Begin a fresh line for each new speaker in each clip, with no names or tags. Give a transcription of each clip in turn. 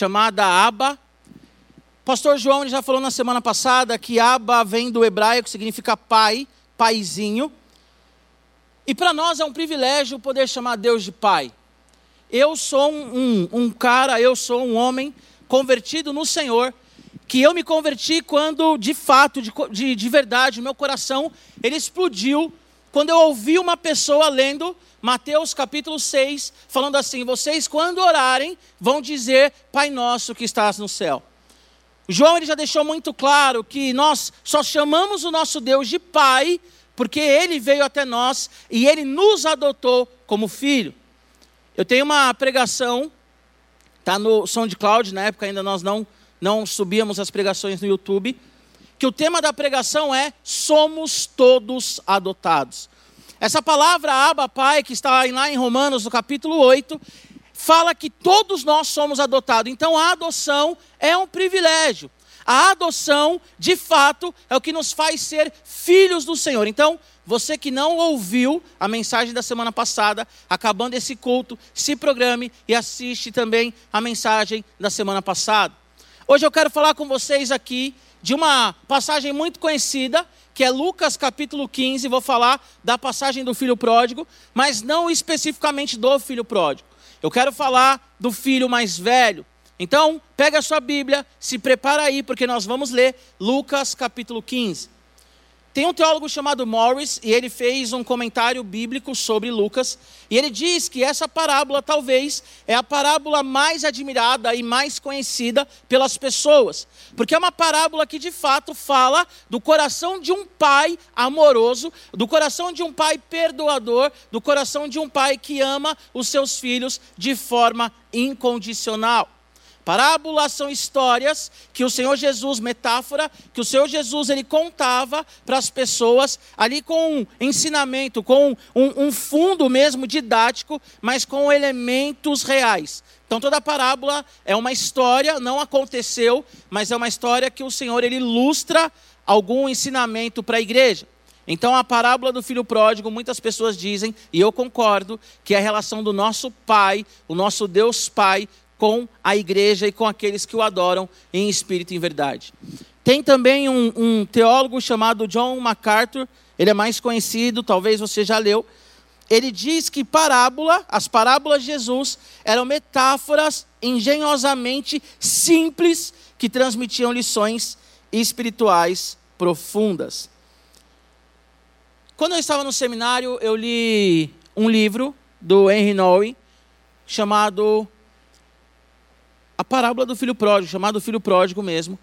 chamada Aba. Pastor João já falou na semana passada que Aba vem do hebraico, significa pai, paizinho. E para nós é um privilégio poder chamar Deus de pai. Eu sou um, um, um cara, eu sou um homem convertido no Senhor, que eu me converti quando, de fato, de, de, de verdade, o meu coração, ele explodiu quando eu ouvi uma pessoa lendo Mateus capítulo 6, falando assim: Vocês, quando orarem, vão dizer, Pai nosso que estás no céu. João ele já deixou muito claro que nós só chamamos o nosso Deus de Pai, porque ele veio até nós e ele nos adotou como filho. Eu tenho uma pregação, tá no SoundCloud, na época ainda nós não, não subíamos as pregações no YouTube, que o tema da pregação é Somos Todos Adotados. Essa palavra Abba Pai, que está lá em Romanos, no capítulo 8, fala que todos nós somos adotados. Então a adoção é um privilégio. A adoção, de fato, é o que nos faz ser filhos do Senhor. Então, você que não ouviu a mensagem da semana passada, acabando esse culto, se programe e assiste também a mensagem da semana passada. Hoje eu quero falar com vocês aqui de uma passagem muito conhecida, que é Lucas capítulo 15. Vou falar da passagem do filho pródigo, mas não especificamente do filho pródigo. Eu quero falar do filho mais velho. Então, pega a sua Bíblia, se prepara aí, porque nós vamos ler Lucas capítulo 15. Tem um teólogo chamado Morris e ele fez um comentário bíblico sobre Lucas. E ele diz que essa parábola talvez é a parábola mais admirada e mais conhecida pelas pessoas. Porque é uma parábola que de fato fala do coração de um pai amoroso, do coração de um pai perdoador, do coração de um pai que ama os seus filhos de forma incondicional. Parábolas são histórias que o Senhor Jesus, metáfora, que o Senhor Jesus ele contava para as pessoas ali com um ensinamento, com um, um, fundo mesmo didático, mas com elementos reais. Então toda parábola é uma história, não aconteceu, mas é uma história que o Senhor ele ilustra algum ensinamento para a igreja. Então a parábola do filho pródigo, muitas pessoas dizem, e eu concordo, que é a relação do nosso pai, o nosso Deus Pai, com a igreja e com aqueles que o adoram em espírito e em verdade. Tem também um, um teólogo chamado John MacArthur, ele é mais conhecido, talvez você já leu. Ele diz que parábola, as parábolas de Jesus, eram metáforas engenhosamente simples que transmitiam lições espirituais profundas. Quando eu estava no seminário, eu li um livro do Henry Nowen chamado a parábola do filho pródigo, chamado filho pródigo mesmo.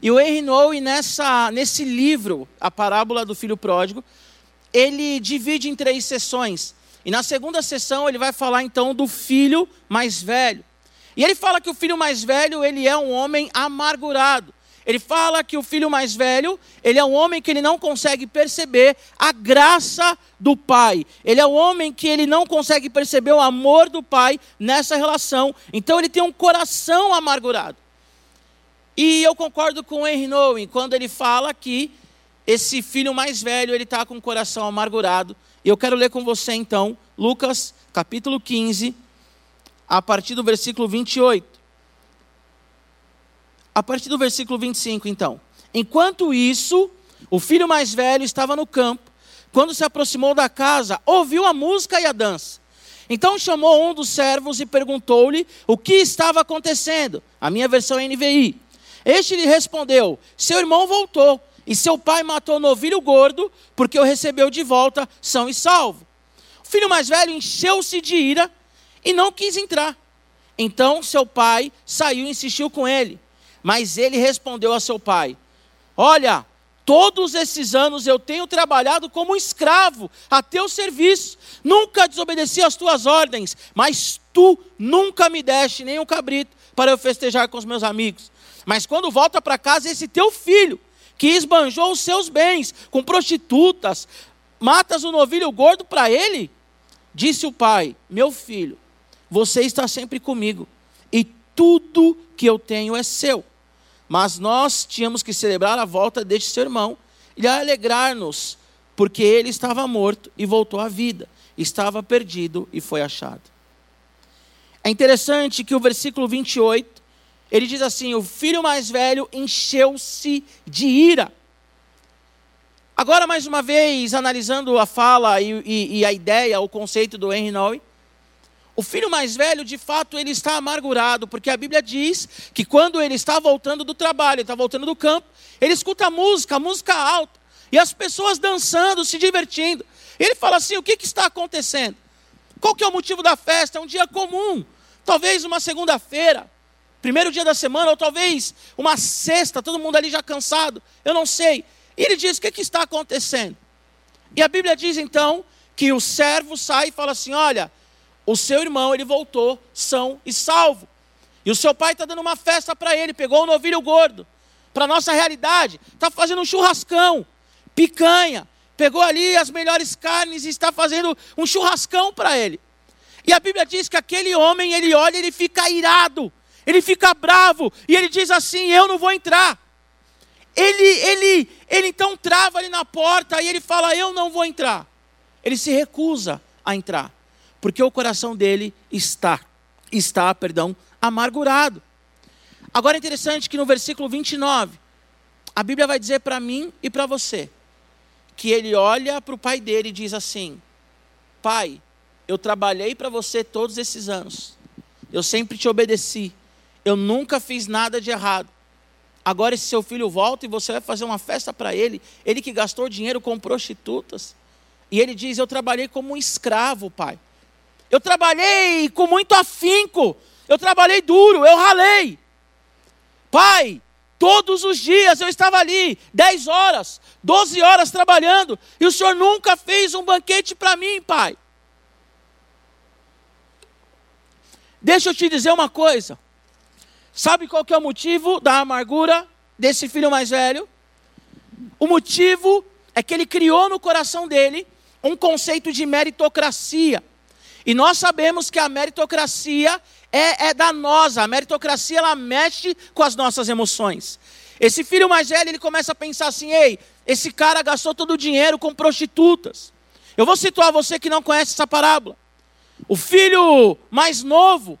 E o Henry Noe, nessa, nesse livro, a parábola do filho pródigo, ele divide em três sessões. E na segunda sessão ele vai falar então do filho mais velho. E ele fala que o filho mais velho, ele é um homem amargurado. Ele fala que o filho mais velho, ele é um homem que ele não consegue perceber a graça do pai. Ele é um homem que ele não consegue perceber o amor do pai nessa relação. Então ele tem um coração amargurado. E eu concordo com o Henry Nowen quando ele fala que esse filho mais velho, ele está com o coração amargurado. E eu quero ler com você então, Lucas capítulo 15, a partir do versículo 28. A partir do versículo 25, então. Enquanto isso, o filho mais velho estava no campo. Quando se aproximou da casa, ouviu a música e a dança. Então chamou um dos servos e perguntou-lhe o que estava acontecendo. A minha versão é NVI. Este lhe respondeu: Seu irmão voltou, e seu pai matou o novilho gordo, porque o recebeu de volta são e salvo. O filho mais velho encheu-se de ira e não quis entrar. Então seu pai saiu e insistiu com ele. Mas ele respondeu a seu pai: Olha, todos esses anos eu tenho trabalhado como escravo a teu serviço, nunca desobedeci às tuas ordens, mas tu nunca me deste nenhum cabrito para eu festejar com os meus amigos. Mas quando volta para casa, esse teu filho, que esbanjou os seus bens com prostitutas, matas o novilho gordo para ele? Disse o pai: Meu filho, você está sempre comigo, e tudo que eu tenho é seu. Mas nós tínhamos que celebrar a volta deste seu irmão e alegrar-nos, porque ele estava morto e voltou à vida, estava perdido e foi achado. É interessante que o versículo 28, ele diz assim: o filho mais velho encheu-se de ira. Agora, mais uma vez, analisando a fala e, e, e, a ideia, o conceito do Henry Noe, o filho mais velho, de fato, ele está amargurado, porque a Bíblia diz que quando ele está voltando do trabalho, ele está voltando do campo, ele escuta música, música alta, e as pessoas dançando, se divertindo. Ele fala assim: o que, que está acontecendo? Qual que é o motivo da festa? É um dia comum, talvez uma segunda-feira, primeiro dia da semana, ou talvez uma sexta, todo mundo ali já cansado, eu não sei. E ele diz: o que, que está acontecendo? E a Bíblia diz então que o servo sai e fala assim: olha o seu irmão, ele voltou são e salvo. E o seu pai está dando uma festa para ele, pegou um novilho gordo. Para nossa realidade, está fazendo um churrascão, picanha, pegou ali as melhores carnes e está fazendo um churrascão para ele. E a Bíblia diz que aquele homem, ele olha, ele fica irado, ele fica bravo, e ele diz assim: Eu não vou entrar. Ele, ele, ele então trava ali na porta e ele fala: Eu não vou entrar. Ele se recusa a entrar porque o coração dele está, está, perdão, amargurado. Agora é interessante que no versículo 29, a Bíblia vai dizer para mim e para você, que ele olha para o pai dele e diz assim: Pai, eu trabalhei para você todos esses anos, eu sempre te obedeci, eu nunca fiz nada de errado. Agora esse seu filho volta e você vai fazer uma festa para ele, ele que gastou dinheiro com prostitutas. E ele diz: Eu trabalhei como um escravo, pai. Eu trabalhei com muito afinco. Eu trabalhei duro, eu ralei. Pai, todos os dias eu estava ali, 10 horas, 12 horas trabalhando, e o Senhor nunca fez um banquete para mim, pai. Deixa eu te dizer uma coisa. Sabe qual que é o motivo da amargura desse filho mais velho? O motivo é que ele criou no coração dele um conceito de meritocracia. E nós sabemos que a meritocracia é, é danosa, a meritocracia ela mexe com as nossas emoções. Esse filho mais velho, ele começa a pensar assim: ei, esse cara gastou todo o dinheiro com prostitutas. Eu vou situar você que não conhece essa parábola. O filho mais novo,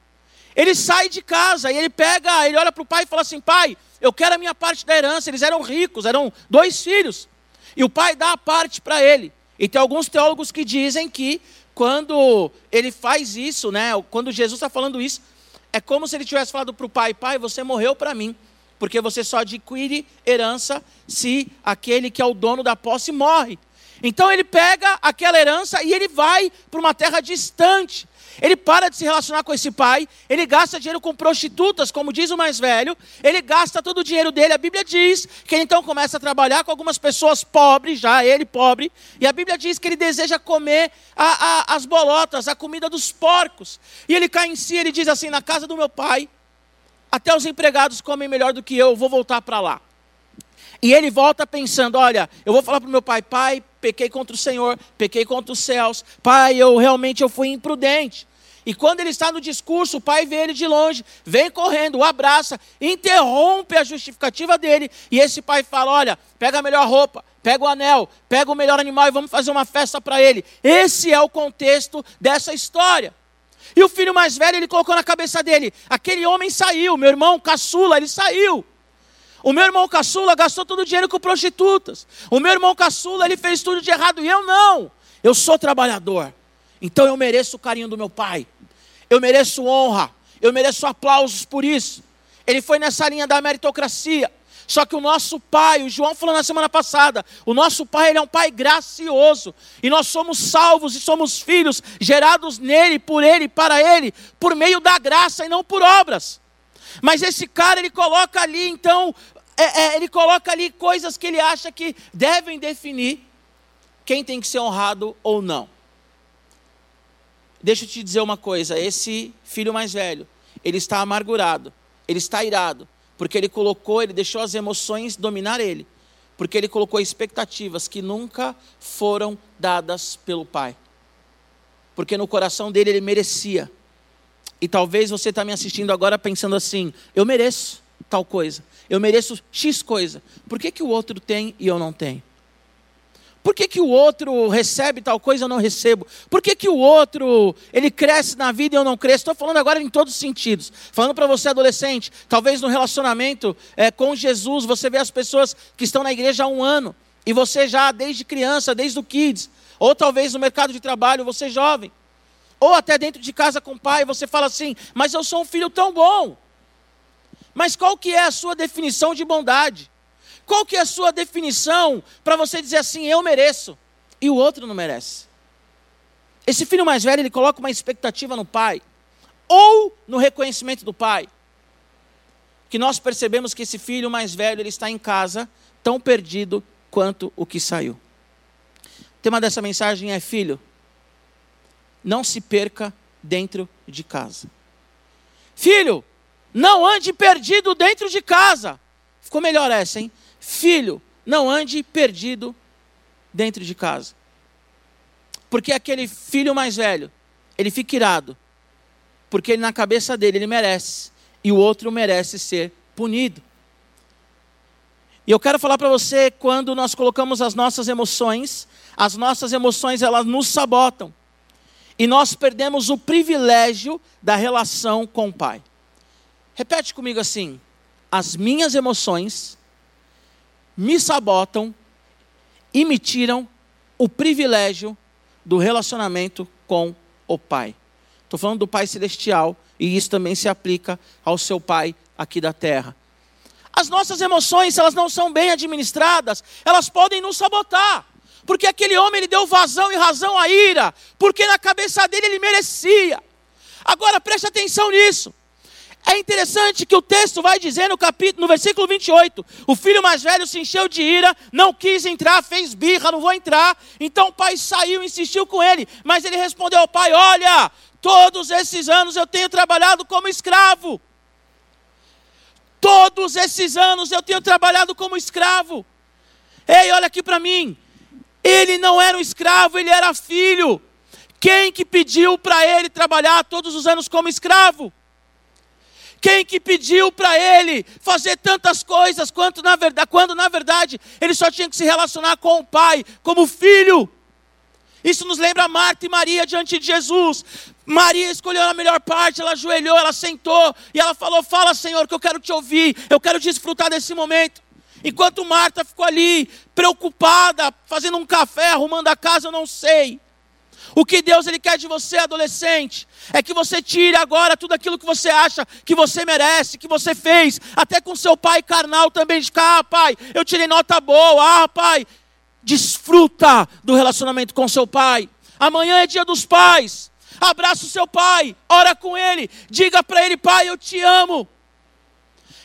ele sai de casa e ele pega, ele olha para o pai e fala assim: pai, eu quero a minha parte da herança. Eles eram ricos, eram dois filhos. E o pai dá a parte para ele. E tem alguns teólogos que dizem que quando ele faz isso, né, quando Jesus está falando isso, é como se ele tivesse falado para o pai: Pai, você morreu para mim, porque você só adquire herança se aquele que é o dono da posse morre. Então ele pega aquela herança e ele vai para uma terra distante. Ele para de se relacionar com esse pai, ele gasta dinheiro com prostitutas, como diz o mais velho, ele gasta todo o dinheiro dele. A Bíblia diz que ele então começa a trabalhar com algumas pessoas pobres, já ele pobre, e a Bíblia diz que ele deseja comer a, a, as bolotas, a comida dos porcos. E ele cai em si, ele diz assim: na casa do meu pai, até os empregados comem melhor do que eu, eu vou voltar para lá. E ele volta pensando: olha, eu vou falar para o meu pai, pai, pequei contra o Senhor, pequei contra os céus, pai, eu realmente eu fui imprudente. E quando ele está no discurso, o pai vê ele de longe, vem correndo, o abraça, interrompe a justificativa dele, e esse pai fala: Olha, pega a melhor roupa, pega o anel, pega o melhor animal e vamos fazer uma festa para ele. Esse é o contexto dessa história. E o filho mais velho, ele colocou na cabeça dele: aquele homem saiu, meu irmão caçula, ele saiu. O meu irmão caçula gastou todo o dinheiro com prostitutas. O meu irmão caçula, ele fez tudo de errado e eu não. Eu sou trabalhador. Então eu mereço o carinho do meu pai. Eu mereço honra. Eu mereço aplausos por isso. Ele foi nessa linha da meritocracia. Só que o nosso pai, o João falou na semana passada, o nosso pai ele é um pai gracioso. E nós somos salvos e somos filhos gerados nele, por ele, para ele, por meio da graça e não por obras. Mas esse cara, ele coloca ali, então, é, é, ele coloca ali coisas que ele acha que devem definir quem tem que ser honrado ou não. Deixa eu te dizer uma coisa: esse filho mais velho, ele está amargurado, ele está irado, porque ele colocou, ele deixou as emoções dominar ele, porque ele colocou expectativas que nunca foram dadas pelo pai, porque no coração dele ele merecia. E talvez você está me assistindo agora pensando assim: eu mereço tal coisa, eu mereço X coisa, por que, que o outro tem e eu não tenho? Por que, que o outro recebe tal coisa e eu não recebo? Por que, que o outro ele cresce na vida e eu não cresço? Estou falando agora em todos os sentidos. Falando para você, adolescente, talvez no relacionamento é, com Jesus, você vê as pessoas que estão na igreja há um ano, e você já desde criança, desde o kids, ou talvez no mercado de trabalho, você jovem, ou até dentro de casa com o pai, você fala assim: Mas eu sou um filho tão bom. Mas qual que é a sua definição de bondade? Qual que é a sua definição para você dizer assim, eu mereço, e o outro não merece? Esse filho mais velho, ele coloca uma expectativa no pai, ou no reconhecimento do pai. Que nós percebemos que esse filho mais velho, ele está em casa, tão perdido quanto o que saiu. O tema dessa mensagem é: filho, não se perca dentro de casa. Filho, não ande perdido dentro de casa. Ficou melhor essa, hein? Filho, não ande perdido dentro de casa. Porque aquele filho mais velho, ele fica irado. Porque ele, na cabeça dele ele merece. E o outro merece ser punido. E eu quero falar para você, quando nós colocamos as nossas emoções, as nossas emoções elas nos sabotam. E nós perdemos o privilégio da relação com o Pai. Repete comigo assim: as minhas emoções me sabotam e me tiram o privilégio do relacionamento com o Pai. Estou falando do Pai Celestial e isso também se aplica ao seu Pai aqui da terra. As nossas emoções, se elas não são bem administradas, elas podem nos sabotar. Porque aquele homem ele deu vazão e razão à ira, porque na cabeça dele ele merecia. Agora preste atenção nisso. É interessante que o texto vai dizer no capítulo, no versículo 28, o filho mais velho se encheu de ira, não quis entrar, fez birra, não vou entrar. Então o pai saiu, insistiu com ele, mas ele respondeu ao pai: "Olha, todos esses anos eu tenho trabalhado como escravo. Todos esses anos eu tenho trabalhado como escravo. Ei, olha aqui para mim. Ele não era um escravo, ele era filho. Quem que pediu para ele trabalhar todos os anos como escravo? Quem que pediu para ele fazer tantas coisas quanto na verdade, quando na verdade ele só tinha que se relacionar com o pai como filho? Isso nos lembra Marta e Maria diante de Jesus. Maria escolheu a melhor parte, ela ajoelhou, ela sentou e ela falou: Fala, Senhor, que eu quero te ouvir, eu quero desfrutar desse momento. Enquanto Marta ficou ali, preocupada, fazendo um café, arrumando a casa, eu não sei. O que Deus ele quer de você, adolescente, é que você tire agora tudo aquilo que você acha que você merece, que você fez, até com seu pai carnal também, de ah, pai, eu tirei nota boa, ah, pai, desfruta do relacionamento com seu pai. Amanhã é dia dos pais. Abraça o seu pai, ora com ele, diga para ele, pai, eu te amo.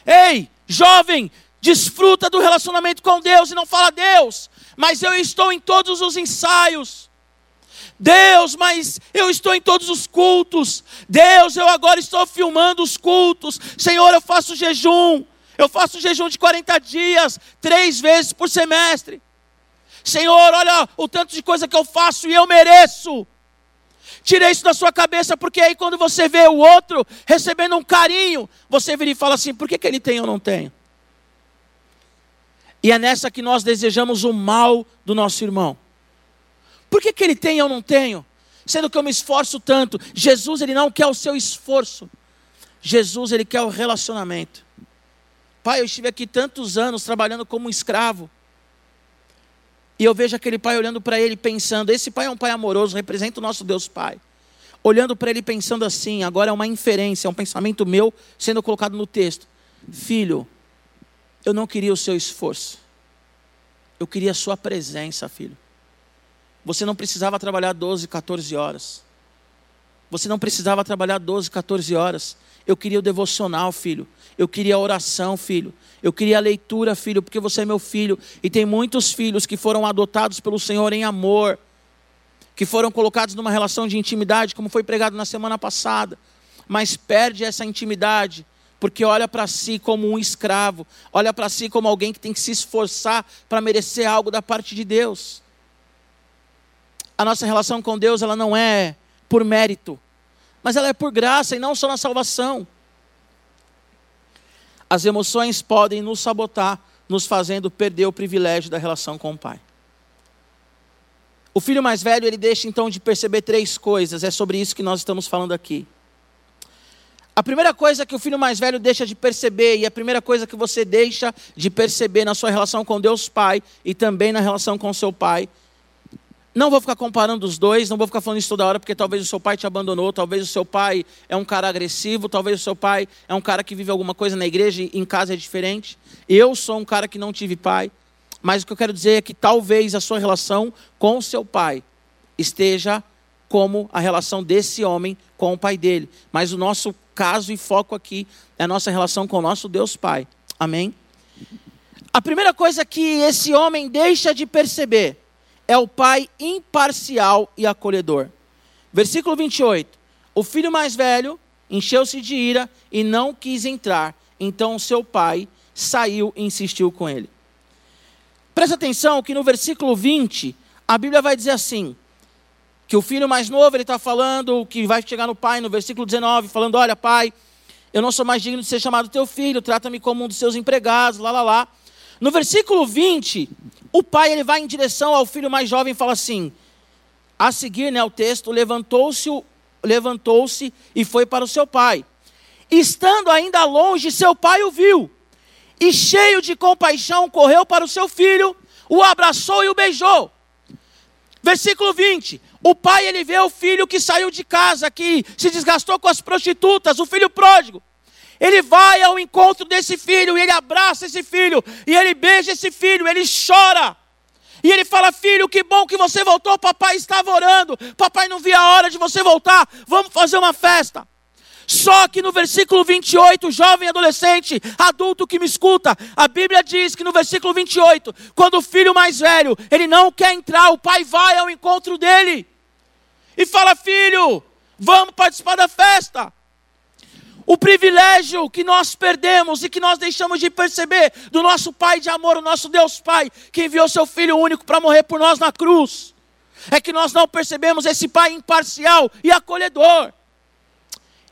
Ei, jovem, desfruta do relacionamento com Deus e não fala Deus, mas eu estou em todos os ensaios. Deus, mas eu estou em todos os cultos. Deus, eu agora estou filmando os cultos. Senhor, eu faço jejum. Eu faço jejum de 40 dias, três vezes por semestre. Senhor, olha o tanto de coisa que eu faço e eu mereço. Tire isso da sua cabeça, porque aí quando você vê o outro recebendo um carinho, você vira e fala assim: por que, que ele tem eu não tenho? E é nessa que nós desejamos o mal do nosso irmão. Por que, que ele tem e eu não tenho? Sendo que eu me esforço tanto. Jesus, ele não quer o seu esforço. Jesus, ele quer o relacionamento. Pai, eu estive aqui tantos anos trabalhando como um escravo. E eu vejo aquele pai olhando para ele pensando: esse pai é um pai amoroso, representa o nosso Deus Pai. Olhando para ele pensando assim, agora é uma inferência, é um pensamento meu sendo colocado no texto. Filho, eu não queria o seu esforço, eu queria a sua presença, filho. Você não precisava trabalhar 12, 14 horas. Você não precisava trabalhar 12, 14 horas. Eu queria o devocional, filho. Eu queria a oração, filho. Eu queria a leitura, filho, porque você é meu filho. E tem muitos filhos que foram adotados pelo Senhor em amor, que foram colocados numa relação de intimidade, como foi pregado na semana passada, mas perde essa intimidade, porque olha para si como um escravo, olha para si como alguém que tem que se esforçar para merecer algo da parte de Deus a nossa relação com Deus ela não é por mérito, mas ela é por graça e não só na salvação. As emoções podem nos sabotar, nos fazendo perder o privilégio da relação com o Pai. O filho mais velho, ele deixa então de perceber três coisas, é sobre isso que nós estamos falando aqui. A primeira coisa que o filho mais velho deixa de perceber, e a primeira coisa que você deixa de perceber na sua relação com Deus Pai e também na relação com seu pai, não vou ficar comparando os dois, não vou ficar falando isso toda hora, porque talvez o seu pai te abandonou, talvez o seu pai é um cara agressivo, talvez o seu pai é um cara que vive alguma coisa na igreja e em casa é diferente. Eu sou um cara que não tive pai, mas o que eu quero dizer é que talvez a sua relação com o seu pai esteja como a relação desse homem com o pai dele. Mas o nosso caso e foco aqui é a nossa relação com o nosso Deus Pai. Amém? A primeira coisa que esse homem deixa de perceber é o pai imparcial e acolhedor. Versículo 28. O filho mais velho encheu-se de ira e não quis entrar. Então seu pai saiu e insistiu com ele. Presta atenção que no versículo 20, a Bíblia vai dizer assim: que o filho mais novo, ele está falando, que vai chegar no pai, no versículo 19, falando: Olha, pai, eu não sou mais digno de ser chamado teu filho, trata-me como um dos seus empregados, lá, lá, lá. No versículo 20, o pai ele vai em direção ao filho mais jovem e fala assim: a seguir, né, o texto, levantou-se levantou-se e foi para o seu pai. Estando ainda longe, seu pai o viu, e cheio de compaixão, correu para o seu filho, o abraçou e o beijou. Versículo 20: o pai, ele vê o filho que saiu de casa, que se desgastou com as prostitutas, o filho pródigo. Ele vai ao encontro desse filho, e ele abraça esse filho, e ele beija esse filho, ele chora. E ele fala: Filho, que bom que você voltou, papai estava orando, papai não via a hora de você voltar, vamos fazer uma festa. Só que no versículo 28, jovem adolescente, adulto que me escuta, a Bíblia diz que no versículo 28, quando o filho mais velho, ele não quer entrar, o pai vai ao encontro dele e fala: Filho, vamos participar da festa. O privilégio que nós perdemos e que nós deixamos de perceber do nosso Pai de amor, o nosso Deus Pai, que enviou seu Filho único para morrer por nós na cruz, é que nós não percebemos esse Pai imparcial e acolhedor.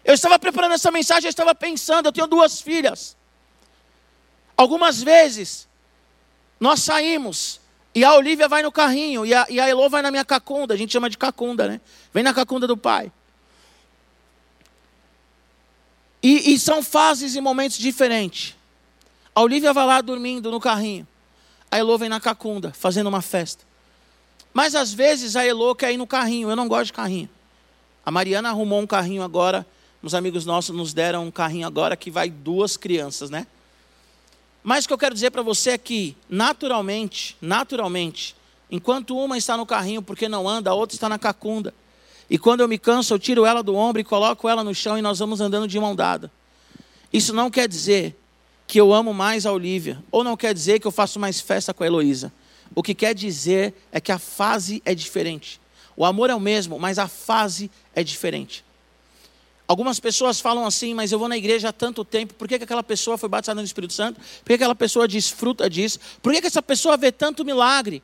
Eu estava preparando essa mensagem, eu estava pensando, eu tenho duas filhas. Algumas vezes, nós saímos e a Olivia vai no carrinho, e a, e a Elô vai na minha cacunda, a gente chama de cacunda, né? Vem na cacunda do pai. E, e são fases e momentos diferentes. A Olivia vai lá dormindo no carrinho. A Elô vem na cacunda, fazendo uma festa. Mas às vezes a Elô quer ir no carrinho, eu não gosto de carrinho. A Mariana arrumou um carrinho agora, uns amigos nossos nos deram um carrinho agora que vai duas crianças, né? Mas o que eu quero dizer para você é que, naturalmente, naturalmente, enquanto uma está no carrinho porque não anda, a outra está na cacunda. E quando eu me canso, eu tiro ela do ombro e coloco ela no chão e nós vamos andando de mão dada. Isso não quer dizer que eu amo mais a Olivia, ou não quer dizer que eu faço mais festa com a Heloísa. O que quer dizer é que a fase é diferente. O amor é o mesmo, mas a fase é diferente. Algumas pessoas falam assim, mas eu vou na igreja há tanto tempo, por que, que aquela pessoa foi batizada no Espírito Santo? Por que aquela pessoa desfruta disso? Por que, que essa pessoa vê tanto milagre?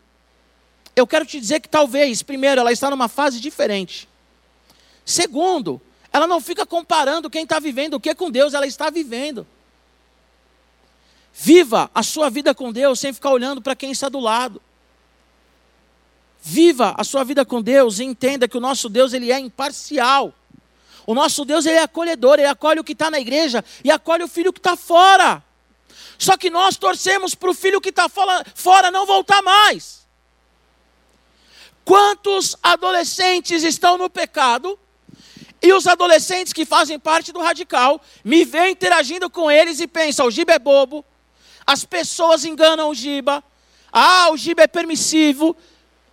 Eu quero te dizer que talvez, primeiro, ela está numa fase diferente. Segundo, ela não fica comparando quem está vivendo o que com Deus, ela está vivendo. Viva a sua vida com Deus sem ficar olhando para quem está do lado. Viva a sua vida com Deus e entenda que o nosso Deus ele é imparcial. O nosso Deus ele é acolhedor, ele acolhe o que está na igreja e acolhe o filho que está fora. Só que nós torcemos para o filho que está fora não voltar mais. Quantos adolescentes estão no pecado? E os adolescentes que fazem parte do radical me veem interagindo com eles e pensam: o Giba é bobo, as pessoas enganam o Giba, ah, o Giba é permissivo,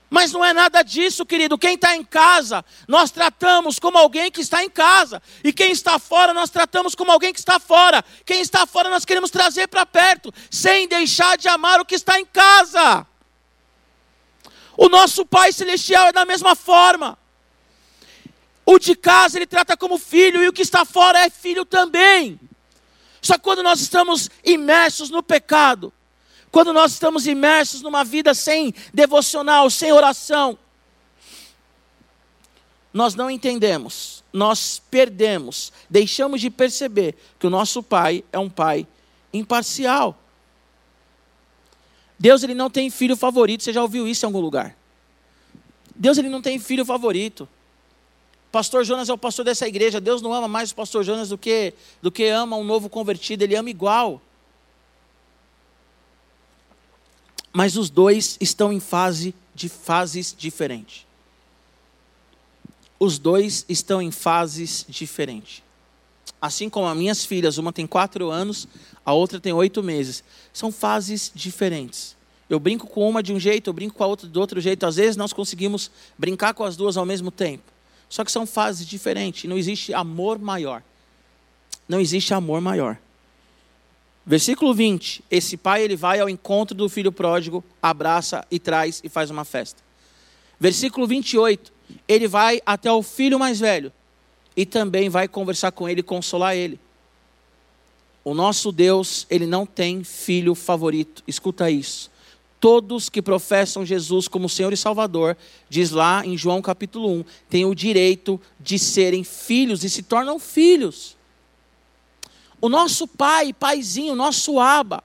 mas não é nada disso, querido. Quem está em casa, nós tratamos como alguém que está em casa. E quem está fora, nós tratamos como alguém que está fora. Quem está fora, nós queremos trazer para perto, sem deixar de amar o que está em casa. O nosso Pai Celestial é da mesma forma. O de casa ele trata como filho, e o que está fora é filho também. Só que quando nós estamos imersos no pecado, quando nós estamos imersos numa vida sem devocional, sem oração, nós não entendemos, nós perdemos, deixamos de perceber que o nosso pai é um pai imparcial. Deus ele não tem filho favorito, você já ouviu isso em algum lugar? Deus ele não tem filho favorito. Pastor Jonas é o pastor dessa igreja. Deus não ama mais o pastor Jonas do que, do que ama um novo convertido. Ele ama igual. Mas os dois estão em fase de fases diferentes. Os dois estão em fases diferentes. Assim como as minhas filhas, uma tem quatro anos, a outra tem oito meses. São fases diferentes. Eu brinco com uma de um jeito, eu brinco com a outra do outro jeito. Às vezes nós conseguimos brincar com as duas ao mesmo tempo. Só que são fases diferentes. Não existe amor maior. Não existe amor maior. Versículo 20. Esse pai ele vai ao encontro do filho pródigo, abraça e traz e faz uma festa. Versículo 28. Ele vai até o filho mais velho e também vai conversar com ele e consolar ele. O nosso Deus, ele não tem filho favorito. Escuta isso todos que professam Jesus como Senhor e Salvador, diz lá em João capítulo 1, têm o direito de serem filhos e se tornam filhos. O nosso pai, paizinho, nosso aba,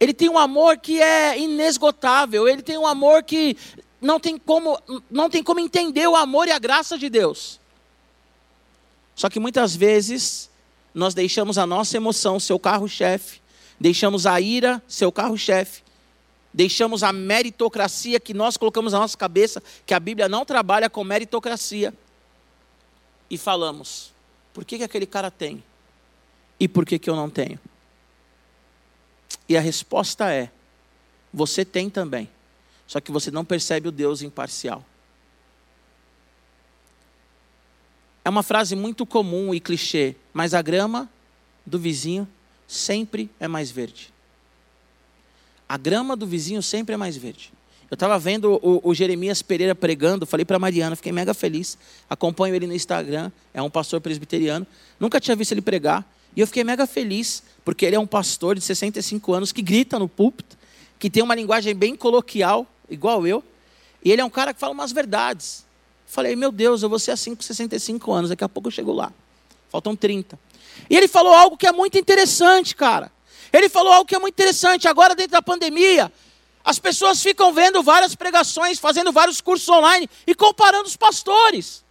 ele tem um amor que é inesgotável, ele tem um amor que não tem como, não tem como entender o amor e a graça de Deus. Só que muitas vezes nós deixamos a nossa emoção seu carro-chefe, deixamos a ira seu carro-chefe, deixamos a meritocracia que nós colocamos na nossa cabeça, que a Bíblia não trabalha com meritocracia, e falamos: por que, que aquele cara tem? E por que, que eu não tenho? E a resposta é: você tem também, só que você não percebe o Deus imparcial. É uma frase muito comum e clichê, mas a grama do vizinho sempre é mais verde. A grama do vizinho sempre é mais verde. Eu estava vendo o, o, Jeremias Pereira pregando, falei para Mariana, fiquei mega feliz. Acompanho ele no Instagram, é um pastor presbiteriano. Nunca tinha visto ele pregar. E eu fiquei mega feliz, porque ele é um pastor de 65 anos que grita no púlpito, que tem uma linguagem bem coloquial, igual eu. E ele é um cara que fala umas verdades. Falei, meu Deus, eu vou ser assim com 65 anos, daqui a pouco eu chego lá. Faltam 30. E ele falou algo que é muito interessante, cara. Ele falou algo que é muito interessante. Agora, dentro da pandemia, as pessoas ficam vendo várias pregações, fazendo vários cursos online e comparando os pastores,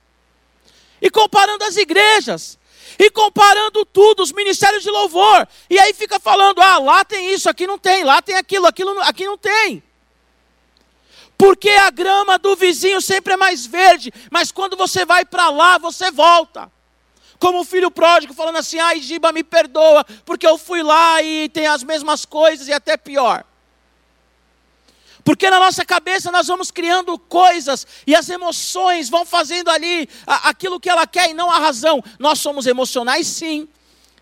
e comparando as igrejas, e comparando tudo, os ministérios de louvor. E aí fica falando: ah, lá tem isso, aqui não tem, lá tem aquilo, aquilo aqui não tem. Porque a grama do vizinho sempre é mais verde, mas quando você vai para lá, você volta como o filho pródigo, falando assim: ai, Giba, me perdoa, porque eu fui lá e tem as mesmas coisas e até pior. Porque na nossa cabeça nós vamos criando coisas e as emoções vão fazendo ali aquilo que ela quer e não a razão. Nós somos emocionais, sim,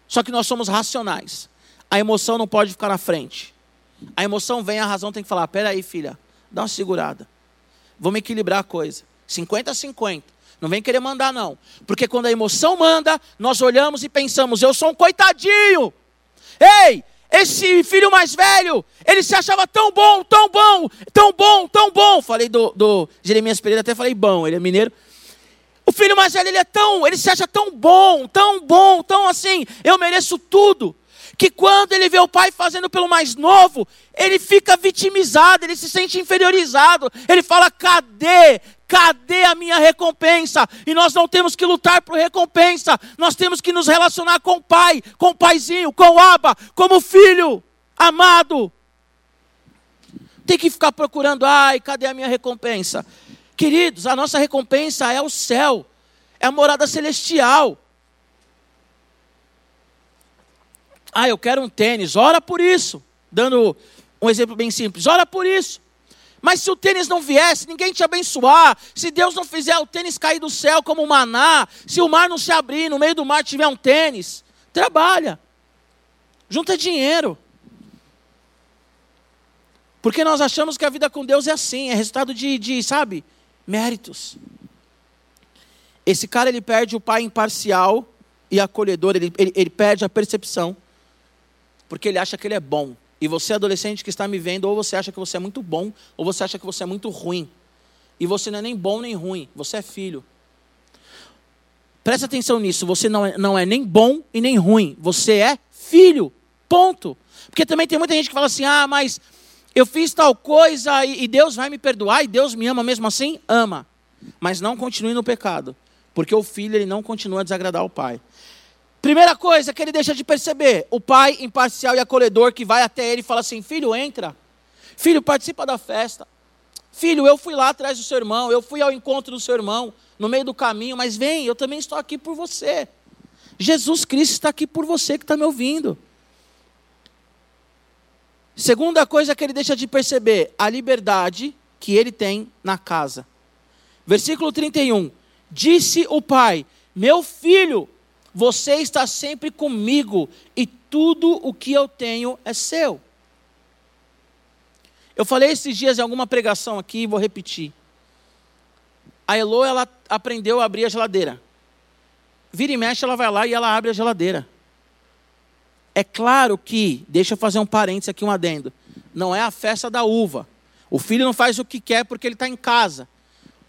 só que nós somos racionais. A emoção não pode ficar na frente. A emoção vem, a razão tem que falar: peraí, filha, dá uma segurada. Vamos equilibrar a coisa. 50 a 50. Não vem querer mandar, não. Porque quando a emoção manda, nós olhamos e pensamos: eu sou um coitadinho. Ei, esse filho mais velho, ele se achava tão bom, tão bom, tão bom, tão bom. Falei do, do Jeremias Pereira, até falei bom, ele é mineiro. O filho mais velho, ele é tão, ele se acha tão bom, tão bom, tão assim, eu mereço tudo. Que quando ele vê o pai fazendo pelo mais novo, ele fica vitimizado, ele se sente inferiorizado. Ele fala: cadê? Cadê a minha recompensa? E nós não temos que lutar por recompensa, nós temos que nos relacionar com o pai, com o paizinho, com o aba, como filho amado. Tem que ficar procurando, ai, cadê a minha recompensa? Queridos, a nossa recompensa é o céu, é a morada celestial. Ah, eu quero um tênis, ora por isso. Dando um exemplo bem simples, ora por isso. Mas se o tênis não viesse, ninguém te abençoar, se Deus não fizer o tênis cair do céu como maná, se o mar não se abrir, no meio do mar tiver um tênis, trabalha, junta dinheiro. Porque nós achamos que a vida com Deus é assim, é resultado de, de sabe, méritos. Esse cara ele perde o pai imparcial e acolhedor, ele, ele, ele perde a percepção, porque ele acha que ele é bom. E você, adolescente que está me vendo, ou você acha que você é muito bom, ou você acha que você é muito ruim. E você não é nem bom nem ruim, você é filho. Presta atenção nisso, você não é, não é nem bom e nem ruim, você é filho. Ponto. Porque também tem muita gente que fala assim: ah, mas Eu fiz tal coisa e Deus vai me perdoar e Deus me ama mesmo assim? Ama. Mas não continue no pecado, porque o filho ele não continua a desagradar o pai. Primeira coisa que ele deixa de perceber, o pai imparcial e acolhedor que vai até ele e fala assim: "Filho, entra. Filho, participa da festa. Filho, eu fui lá atrás do seu irmão, eu fui ao encontro do seu irmão no meio do caminho, mas vem, eu também estou aqui por você. Jesus Cristo está aqui por você que está me ouvindo. Segunda coisa que ele deixa de perceber, a liberdade que ele tem na casa. Versículo 31. Disse o pai: Meu filho, você está sempre comigo e tudo o que eu tenho é seu. Eu falei esses dias em alguma pregação aqui e vou repetir. A Elo, ela aprendeu a abrir a geladeira. Vira e mexe, ela vai lá e ela abre a geladeira. É claro que, deixa eu fazer um parênteses aqui, um adendo. Não é a festa da uva. O filho não faz o que quer porque ele está em casa.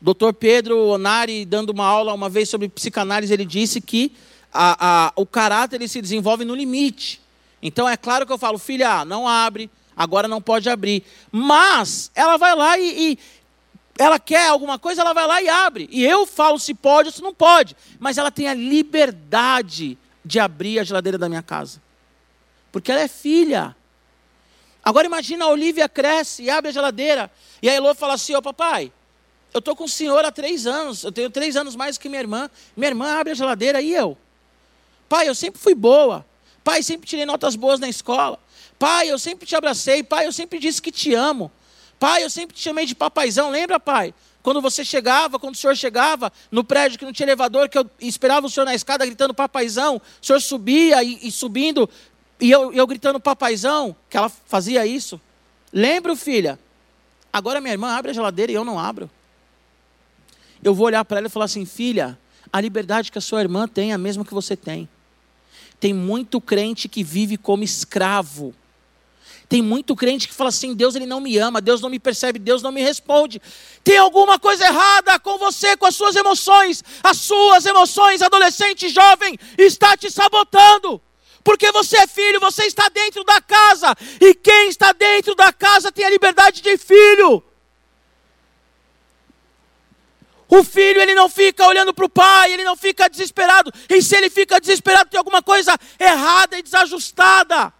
Doutor Pedro Onari, dando uma aula uma vez sobre psicanálise, ele disse que a, a, o caráter ele se desenvolve no limite. Então é claro que eu falo, filha, não abre, agora não pode abrir. Mas ela vai lá e, e, ela quer alguma coisa, ela vai lá e abre. E eu falo se pode ou se não pode. Mas ela tem a liberdade de abrir a geladeira da minha casa. Porque ela é filha. Agora imagina a Olivia cresce e abre a geladeira. E a Elô fala assim, ô oh, papai, eu estou com o senhor há três anos. Eu tenho três anos mais que minha irmã. Minha irmã abre a geladeira e eu. Pai, eu sempre fui boa. Pai, sempre tirei notas boas na escola. Pai, eu sempre te abracei. Pai, eu sempre disse que te amo. Pai, eu sempre te chamei de papaizão. Lembra, pai? Quando você chegava, quando o senhor chegava no prédio que não tinha elevador, que eu esperava o senhor na escada gritando papaizão, o senhor subia e, e subindo, e eu, eu gritando papaizão, que ela fazia isso. Lembra, filha? Agora minha irmã abre a geladeira e eu não abro. Eu vou olhar para ela e falar assim: filha, a liberdade que a sua irmã tem é a mesma que você tem. Tem muito crente que vive como escravo tem muito crente que fala assim: Deus ele não me ama, Deus não me percebe, Deus não me responde. Tem alguma coisa errada com você, com as suas emoções. As suas emoções, adolescente, jovem, está te sabotando. Porque você é filho, você está dentro da casa. E quem está dentro da casa tem a liberdade de filho. O filho, ele não fica olhando para o pai, ele não fica desesperado. E se ele fica desesperado, tem alguma coisa errada e desajustada.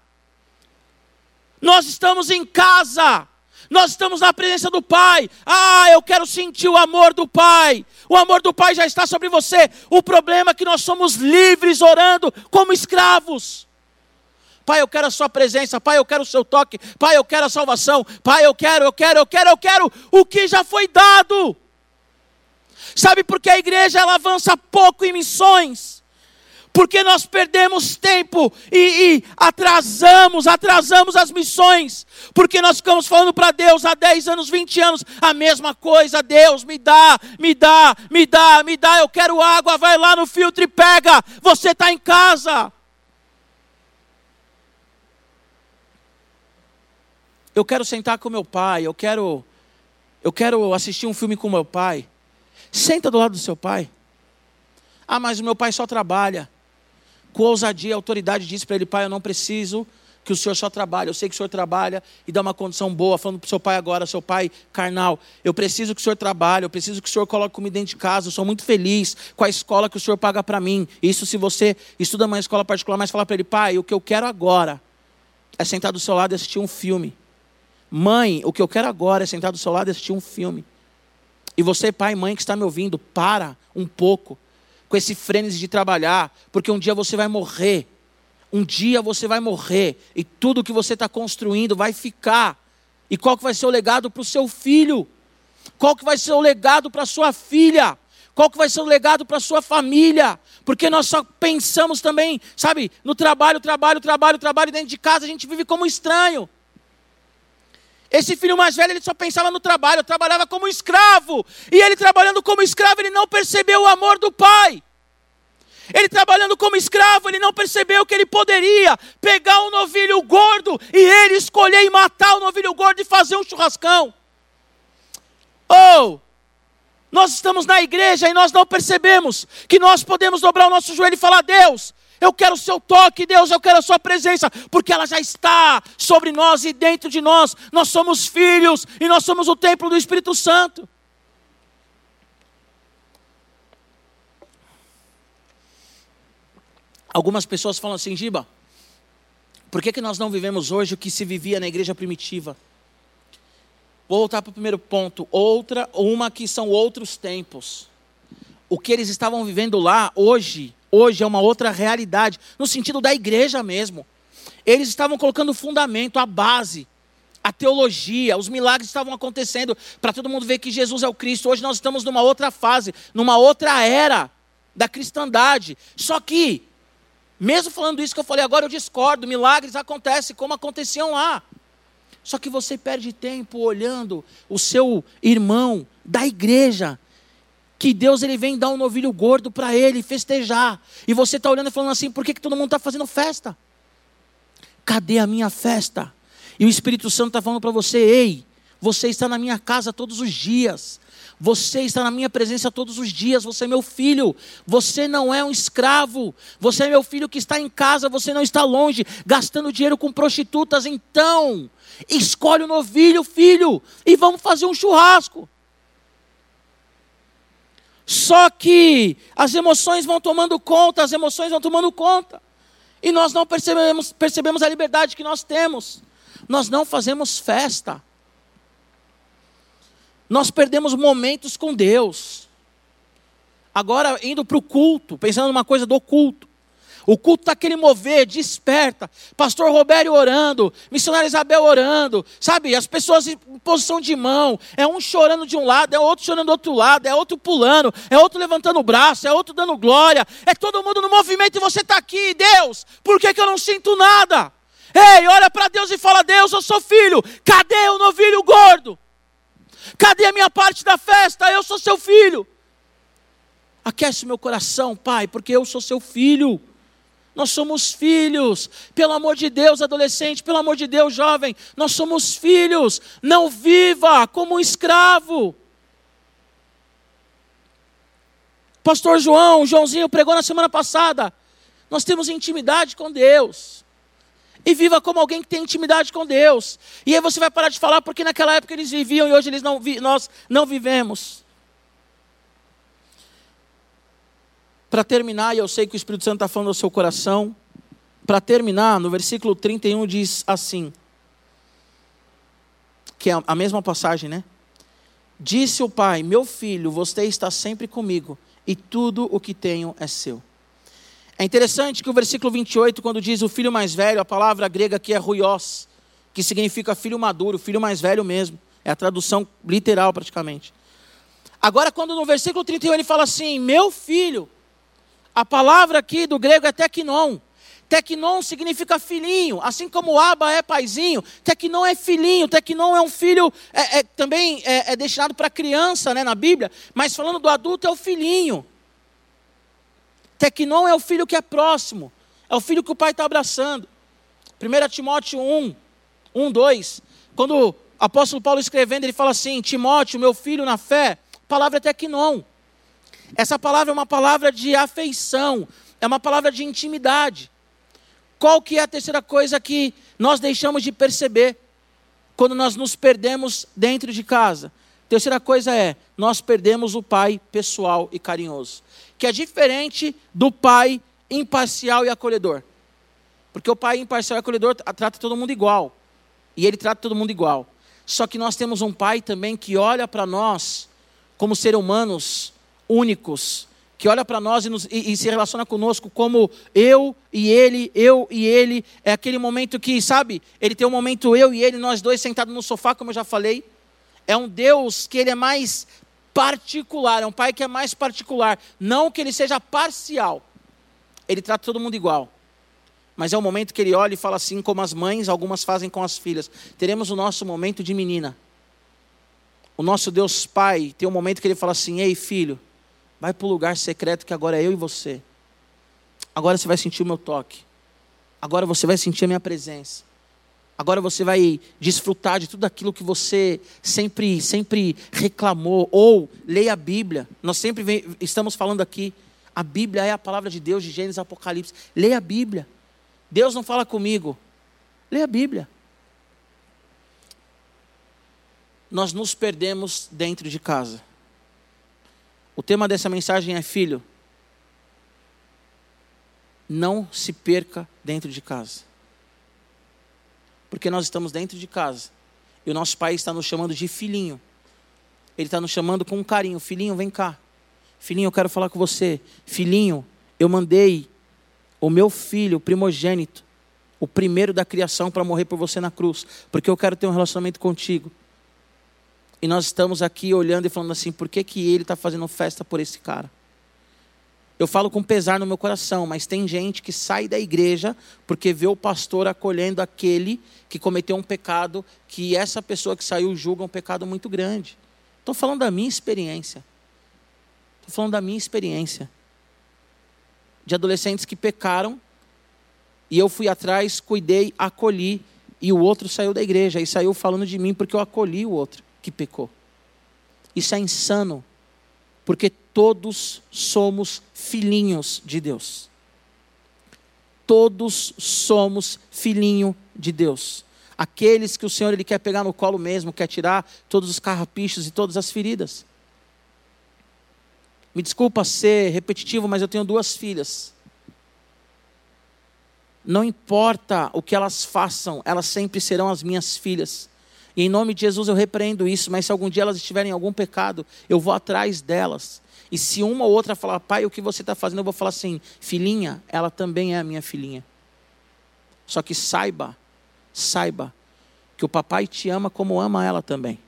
Nós estamos em casa. Nós estamos na presença do Pai. Ah, eu quero sentir o amor do Pai. O amor do Pai já está sobre você. O problema é que nós somos livres orando como escravos. Pai, eu quero a sua presença. Pai, eu quero o seu toque. Pai, eu quero a salvação. Pai, eu quero, eu quero, eu quero, eu quero o que já foi dado. Sabe por que a igreja ela avança pouco em missões? porque nós perdemos tempo e, e, atrasamos, atrasamos as missões, porque nós ficamos falando para Deus há 10 anos, 20 anos, a mesma coisa, Deus, me dá, me dá, me dá, me dá, eu quero água, vai lá no filtro e pega, você está em casa. Eu quero sentar com meu pai, eu quero, eu quero assistir um filme com meu pai. Senta do lado do seu pai. Ah, mas o meu pai só trabalha com ousadia, a autoridade disse para ele: Pai, eu não preciso que o senhor só trabalhe. Eu sei que o senhor trabalha e dá uma condição boa. Falando para o seu pai agora, seu pai carnal, eu preciso que o senhor trabalhe, eu preciso que o senhor coloque comida dentro de casa. Eu sou muito feliz com a escola que o senhor paga para mim. Isso se você estuda uma escola particular, mas falar para ele: Pai, o que eu quero agora é sentar do seu lado e assistir um filme. Mãe, o que eu quero agora é sentar do seu lado e assistir um filme. E você, pai e mãe que está me ouvindo, para um pouco com esse frênese de trabalhar, porque um dia você vai morrer. Um dia você vai morrer e tudo que você está construindo vai ficar. E qual que vai ser o legado para o seu filho? Qual que vai ser o legado para a sua filha? Qual que vai ser o legado para a sua família? Porque nós só pensamos também, sabe, no trabalho, trabalho, trabalho, trabalho, dentro de casa a gente vive como estranho. Esse filho mais velho, ele só pensava no trabalho, trabalhava como escravo. E ele trabalhando como escravo, ele não percebeu o amor do pai. Ele trabalhando como escravo, ele não percebeu que ele poderia pegar um novilho gordo e ele escolher e matar o novilho gordo e fazer um churrascão. Ou, oh, nós estamos na igreja e nós não percebemos que nós podemos dobrar o nosso joelho e falar: Deus, Eu quero o seu toque, Deus, eu quero a sua presença, porque ela já está sobre nós e dentro de nós. Nós somos filhos e nós somos o templo do Espírito Santo. Algumas pessoas falam assim, Giba, por que, que nós não vivemos hoje o que se vivia na igreja primitiva? Vou voltar para o primeiro ponto. Outra, uma que são outros tempos. O que eles estavam vivendo lá, hoje, hoje é uma outra realidade, no sentido da igreja mesmo. Eles estavam colocando o fundamento, a base, a teologia, os milagres estavam acontecendo para todo mundo ver que Jesus é o Cristo. Hoje nós estamos numa outra fase, numa outra era da cristandade. Só que, mesmo falando isso que eu falei agora, eu discordo, milagres acontecem como aconteciam lá. Só que você perde tempo olhando o seu irmão da igreja, que Deus ele vem dar um novilho gordo para ele festejar. E você está olhando e falando assim: por que, que todo mundo está fazendo festa? Cadê a minha festa? E o Espírito Santo está falando para você: ei, você está na minha casa todos os dias. Você está na minha presença todos os dias, você é meu filho, você não é um escravo, você é meu filho que está em casa, você não está longe, gastando dinheiro com prostitutas. Então, escolhe o novilho, filho, e vamos fazer um churrasco. Só que as emoções vão tomando conta, as emoções vão tomando conta. E nós não percebemos, percebemos a liberdade que nós temos. Nós não fazemos festa nós perdemos momentos com Deus. Agora, indo para o culto, pensando numa coisa do culto. O culto está aquele mover, desperta. Pastor Robério orando, missionária Isabel orando, sabe? As pessoas em posição de mão. É um chorando de um lado, é outro chorando do outro lado, é outro pulando, é outro levantando o braço, é outro dando glória. É todo mundo no movimento e você está aqui, Deus. Por que, que eu não sinto nada? Ei, olha para Deus e fala: Deus, eu sou filho. Cadê o novilho gordo? Cadê a minha parte da festa? Eu sou seu filho. Aquece meu coração, Pai, porque eu sou seu filho. Nós somos filhos, pelo amor de Deus, adolescente, pelo amor de Deus, jovem, nós somos filhos. Não viva como um escravo. Pastor João, Joãozinho pregou na semana passada. Nós temos intimidade com Deus e viva como alguém que tem intimidade com Deus. E aí você vai parar de falar porque naquela época eles viviam e hoje eles não vi, nós não vivemos. Para terminar, e eu sei que o Espírito Santo está falando ao seu coração, para terminar, no versículo 31 diz assim, que é a mesma passagem, né? Disse o pai: Meu filho, você está sempre comigo, e tudo o que tenho é seu. É interessante que o versículo 28, quando diz o filho mais velho, a palavra grega aqui é ruios, que significa filho maduro, filho mais velho mesmo. É a tradução literal praticamente. Agora, quando no versículo 31 ele fala assim, meu filho, a palavra aqui do grego é teknon. Teknon significa filhinho, assim como Aba é paizinho, Teknon é filhinho, Teknon é um filho, é, é também é, é destinado para criança né, na Bíblia, mas falando do adulto é o filhinho. Tecnon é o filho que é próximo, é o filho que o pai está abraçando. 1 Timóteo 1, 1, 2. Quando o apóstolo Paulo escrevendo, ele fala assim: Timóteo, meu filho na fé, a palavra é tecnon. Essa palavra é uma palavra de afeição, é uma palavra de intimidade. Qual que é a terceira coisa que nós deixamos de perceber quando nós nos perdemos dentro de casa? Terceira coisa é, nós perdemos o pai pessoal e carinhoso que é diferente do pai imparcial e acolhedor. Porque o pai imparcial e acolhedor trata todo mundo igual. E ele trata todo mundo igual. Só que nós temos um pai também que olha para nós como seres humanos únicos, que olha para nós e, nos, e, e, se relaciona conosco como eu e ele, eu e ele. É aquele momento que, sabe, ele tem um momento eu e ele, nós dois sentados no sofá, como eu já falei. É um Deus que ele é mais particular, é um pai que é mais particular, não que ele seja parcial. Ele trata todo mundo igual. Mas é o momento que ele olha e fala assim, como as mães, algumas fazem com as filhas. Teremos o nosso momento de menina. O nosso Deus Pai tem um momento que ele fala assim: Ei, filho, vai para o lugar secreto que agora é eu e você. Agora você vai sentir o meu toque. Agora você vai sentir a minha presença. Agora você vai desfrutar de tudo aquilo que você sempre, sempre reclamou. Ou leia a Bíblia. Nós sempre vem, estamos falando aqui. A Bíblia é a palavra de Deus de Gênesis Apocalipse. Leia a Bíblia. Deus não fala comigo. Leia a Bíblia. Nós nos perdemos dentro de casa. O tema dessa mensagem é filho. Não se perca dentro de casa. Porque nós estamos dentro de casa. E o nosso pai está nos chamando de filhinho. Ele está nos chamando com um carinho. Filhinho, vem cá. Filhinho, eu quero falar com você. Filhinho, eu mandei o meu filho, o primogênito, o primeiro da criação, para morrer por você na cruz. Porque eu quero ter um relacionamento contigo. E nós estamos aqui olhando e falando assim: por que, que ele está fazendo festa por esse cara? Eu falo com pesar no meu coração, mas tem gente que sai da igreja porque vê o pastor acolhendo aquele que cometeu um pecado que essa pessoa que saiu julga um pecado muito grande. Estou falando da minha experiência. Estou falando da minha experiência. De adolescentes que pecaram e eu fui atrás, cuidei, acolhi e o outro saiu da igreja e saiu falando de mim porque eu acolhi o outro que pecou. Isso é insano, porque todos somos filhinhos de Deus. Todos somos filhinho de Deus. Aqueles que o Senhor ele quer pegar no colo mesmo, quer tirar todos os carrapichos e todas as feridas. Me desculpa ser repetitivo, mas eu tenho duas filhas. Não importa o que elas façam, elas sempre serão as minhas filhas. E em nome de Jesus eu repreendo isso, mas se algum dia elas estiverem em algum pecado, eu vou atrás delas. E se uma ou outra falar, pai, o que você está fazendo, eu vou falar assim, filhinha, ela também é a minha filhinha. Só que saiba, saiba, que o papai te ama como ama ela também.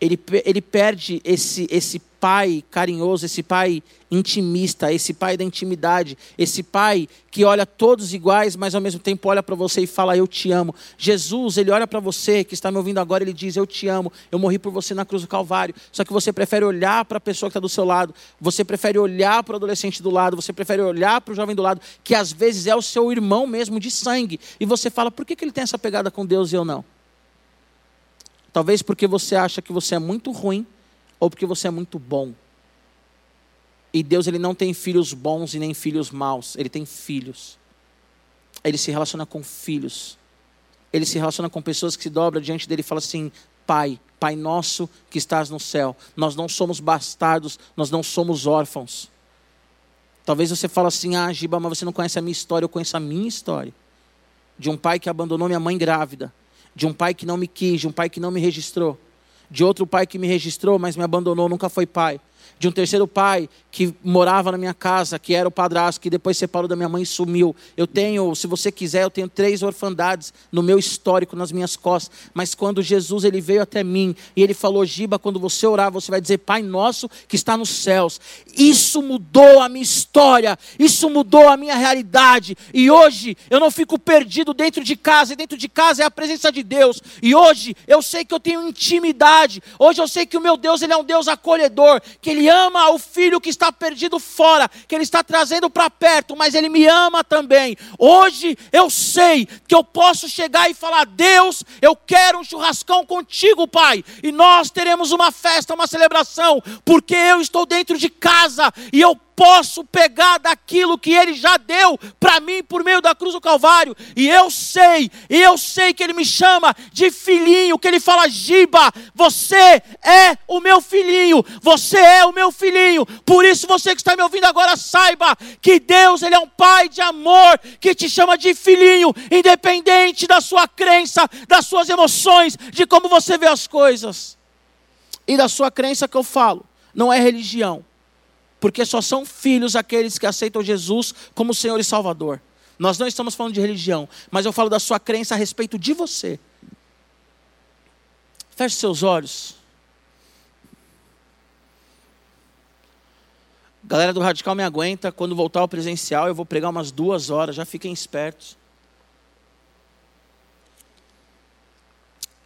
Ele, ele perde esse, esse pai carinhoso, esse pai intimista, esse pai da intimidade, esse pai que olha todos iguais, mas ao mesmo tempo olha para você e fala: Eu te amo. Jesus, ele olha para você que está me ouvindo agora, ele diz: Eu te amo, eu morri por você na cruz do Calvário. Só que você prefere olhar para a pessoa que está do seu lado, você prefere olhar para o adolescente do lado, você prefere olhar para o jovem do lado, que às vezes é o seu irmão mesmo de sangue, e você fala: Por que, que ele tem essa pegada com Deus e eu não? Talvez porque você acha que você é muito ruim ou porque você é muito bom. E Deus ele não tem filhos bons e nem filhos maus, ele tem filhos. Ele se relaciona com filhos. Ele se relaciona com pessoas que se dobram diante dele e falam assim: Pai, Pai nosso que estás no céu. Nós não somos bastardos, nós não somos órfãos. Talvez você fale assim: Ah, Giba, mas você não conhece a minha história, eu conheço a minha história. De um pai que abandonou minha mãe grávida, de um pai que não me quis, de um pai que não me registrou de outro pai que me registrou, mas me abandonou, nunca foi pai de um terceiro pai que morava na minha casa, que era o padrasto, que depois separou da minha mãe e sumiu. Eu tenho, se você quiser, eu tenho três orfandades no meu histórico, nas minhas costas. Mas quando Jesus ele veio até mim e ele falou: Giba, quando você orar, você vai dizer: Pai nosso que está nos céus. Isso mudou a minha história, isso mudou a minha realidade. E hoje eu não fico perdido dentro de casa, e dentro de casa é a presença de Deus. E hoje eu sei que eu tenho intimidade. Hoje eu sei que o meu Deus ele é um Deus acolhedor, que ele ama o filho que está perdido fora, que ele está trazendo para perto, mas ele me ama também. Hoje eu sei que eu posso chegar e falar: Deus, eu quero um churrascão contigo, Pai, e nós teremos uma festa, uma celebração, porque eu estou dentro de casa e eu posso pegar daquilo que Ele já deu para mim por meio da cruz do Calvário. E eu sei, eu sei que Ele me chama de filhinho, que Ele fala: Giba, você é o meu filhinho, você é o meu filhinho. Por isso, você que está me ouvindo agora, saiba que Deus, Ele é um Pai de amor, que te chama de filhinho, independente da sua crença, das suas emoções, de como você vê as coisas. E da sua crença que eu falo, não é religião porque só são filhos aqueles que aceitam Jesus como Senhor e Salvador. Nós não estamos falando de religião, mas eu falo da sua crença a respeito de você. Feche seus olhos. Galera do Radical me aguenta. Quando voltar ao presencial, eu vou pregar umas duas horas. Já fiquem espertos.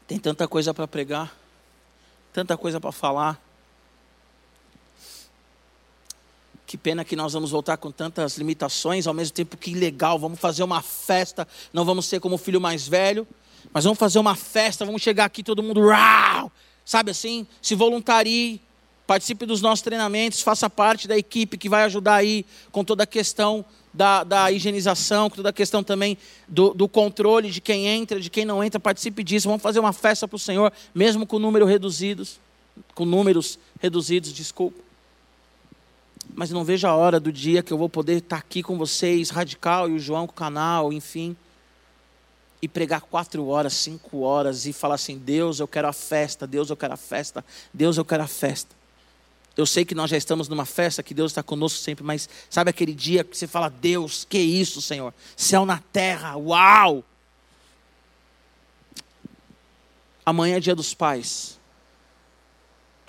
Tem tanta coisa para pregar, tanta coisa para falar. Que pena que nós vamos voltar com tantas limitações, ao mesmo tempo que legal, vamos fazer uma festa, não vamos ser como o filho mais velho, mas vamos fazer uma festa, vamos chegar aqui todo mundo, rau, sabe assim, se voluntarie, participe dos nossos treinamentos, faça parte da equipe que vai ajudar aí com toda a questão da, da higienização, com toda a questão também do, do, controle de quem entra, de quem não entra. Participe disso. Vamos fazer uma festa para o Senhor, mesmo com números reduzidos, com números reduzidos, desculpa. Mas não vejo a hora do dia que eu vou poder estar aqui com vocês, Radical e o João com o canal, enfim e pregar quatro horas, cinco horas e falar assim: Deus, eu quero a festa, Deus, eu quero a festa, Deus, eu quero a festa. Eu sei que nós já estamos numa festa, que Deus está conosco sempre, mas sabe aquele dia que você fala: Deus, que isso, Senhor? Céu na terra, uau! Amanhã é dia dos pais.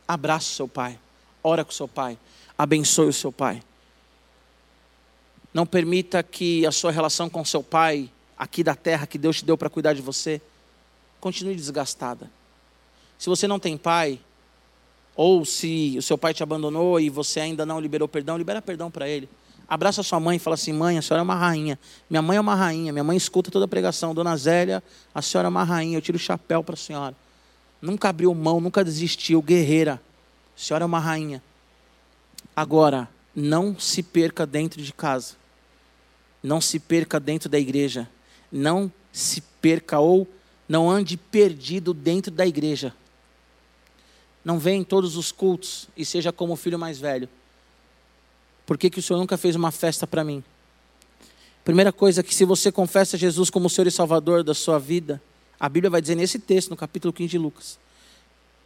Abraça o seu pai, ora com o seu pai, abençoe o seu pai. Não permita que a sua relação com seu pai aqui da terra que Deus te deu para cuidar de você, continue desgastada. Se você não tem pai, ou se o seu pai te abandonou e você ainda não liberou perdão, libera perdão para ele. Abraça sua mãe e fala assim: mãe, a senhora é uma rainha. Minha mãe é uma rainha. Minha mãe escuta toda a pregação. Dona Zélia, a senhora é uma rainha. Eu tiro o chapéu para a senhora. Nunca abriu mão, nunca desistiu. Guerreira. A senhora é uma rainha. Agora, não se perca dentro de casa. Não se perca dentro da igreja não se perca ou não ande perdido dentro da igreja. Não venha em todos os cultos e seja como o filho mais velho. Por que, que o Senhor nunca fez uma festa para mim? Primeira coisa que se você confessa Jesus como Senhor e Salvador da sua vida, a Bíblia vai dizer nesse texto, no capítulo 15 de Lucas,